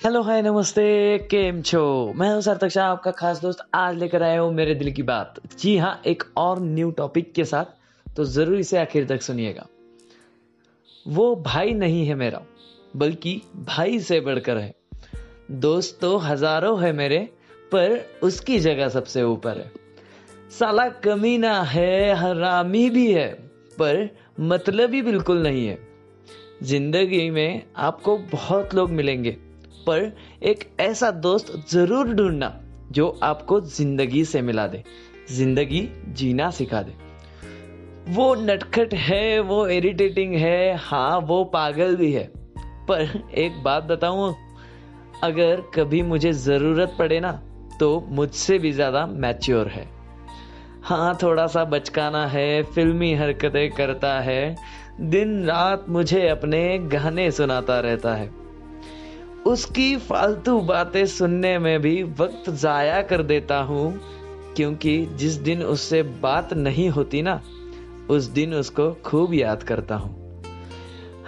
Hello hi नमस्ते, केम छो? मैं हूँ सार्थक शाह, आपका खास दोस्त आज लेकर आया हूँ मेरे दिल की बात। जी हाँ एक और न्यू टॉपिक के साथ तो ज़रूर इसे आखिर तक सुनिएगा। वो भाई नहीं है मेरा, बल्कि भाई से बढ़कर है। दोस्त तो हज़ारों है मेरे, पर उसकी जगह सबसे ऊपर है। साला कमीना है, हरामी भी है, पर मतलब ही बिल्कुल नहीं है। ज़िंदगी में आपको बहुत लोग मिलेंगे। पर एक ऐसा दोस्त ज़रूर ढूंढना जो आपको ज़िंदगी से मिला दे, ज़िंदगी जीना सिखा दे। वो नटखट है, वो इरिटेटिंग है हाँ वो पागल भी है। पर एक बात बताऊँ, अगर कभी मुझे ज़रूरत पड़े ना तो मुझसे भी ज़्यादा मैच्योर है। हाँ थोड़ा सा बचकाना है, फिल्मी हरकतें करता है दिन रात मुझे अपने गाने सुनाता रहता है। उसकी फालतू बातें सुनने में भी वक्त जाया कर देता हूँ, क्योंकि जिस दिन उससे बात नहीं होती ना, उस दिन उसको खूब याद करता हूँ।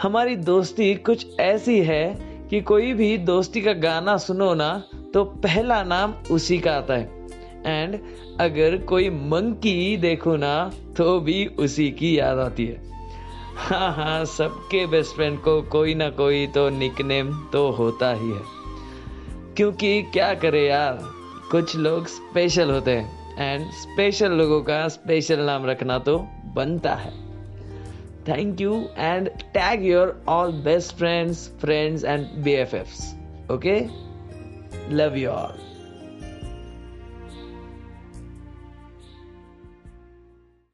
हमारी दोस्ती कुछ ऐसी है कि कोई भी दोस्ती का गाना सुनो ना तो पहला नाम उसी का आता है। एंड अगर कोई मंकी देखो ना तो भी उसी की याद आती है। हाँ हाँ सबके बेस्ट फ्रेंड को कोई ना कोई तो निकनेम तो होता ही है। क्योंकि क्या करे यार, कुछ लोग स्पेशल होते हैं एंड स्पेशल लोगों का स्पेशल नाम रखना तो बनता है। Thank you and tag your all best friends friends and B F F okay love you all